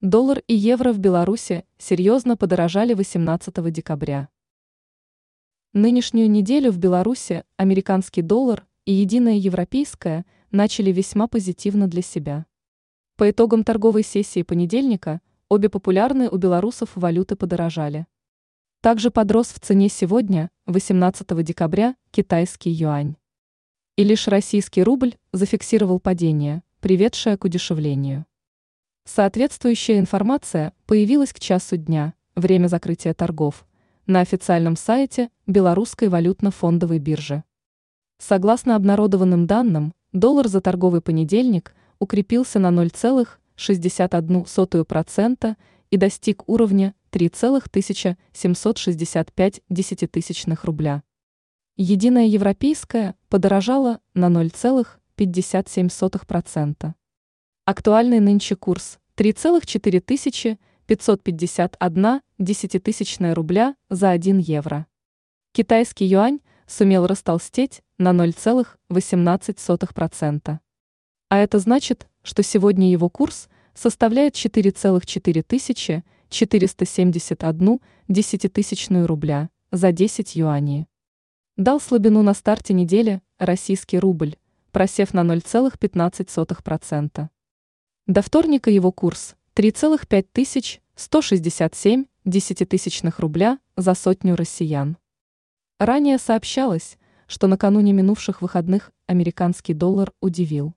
Доллар и евро в Беларуси серьезно подорожали 18 декабря. Нынешнюю неделю в Беларуси американский доллар и единая европейская начали весьма позитивно для себя. По итогам торговой сессии понедельника обе популярные у белорусов валюты подорожали. Также подрос в цене сегодня, 18 декабря, китайский юань. И лишь российский рубль зафиксировал падение, приведшее к удешевлению. Соответствующая информация появилась к часу дня, время закрытия торгов, на официальном сайте Белорусской валютно-фондовой биржи. Согласно обнародованным данным, доллар за торговый понедельник укрепился на 0,61% и достиг уровня 3,765 десятитысячных рубля. Единая европейская подорожала на 0,57%. Актуальный нынче курс 3,4 тысячи 551 десятитысячная рубля за 1 евро. Китайский юань сумел растолстеть на 0,18%. А это значит, что сегодня его курс составляет 4,4 тысячи 471 десятитысячную рубля за 10 юаней. Дал слабину на старте недели российский рубль, просев на 0,15%. До вторника его курс 3,5 тысяч 167 десятитысячных рубля за сотню россиян. Ранее сообщалось, что накануне минувших выходных американский доллар удивил.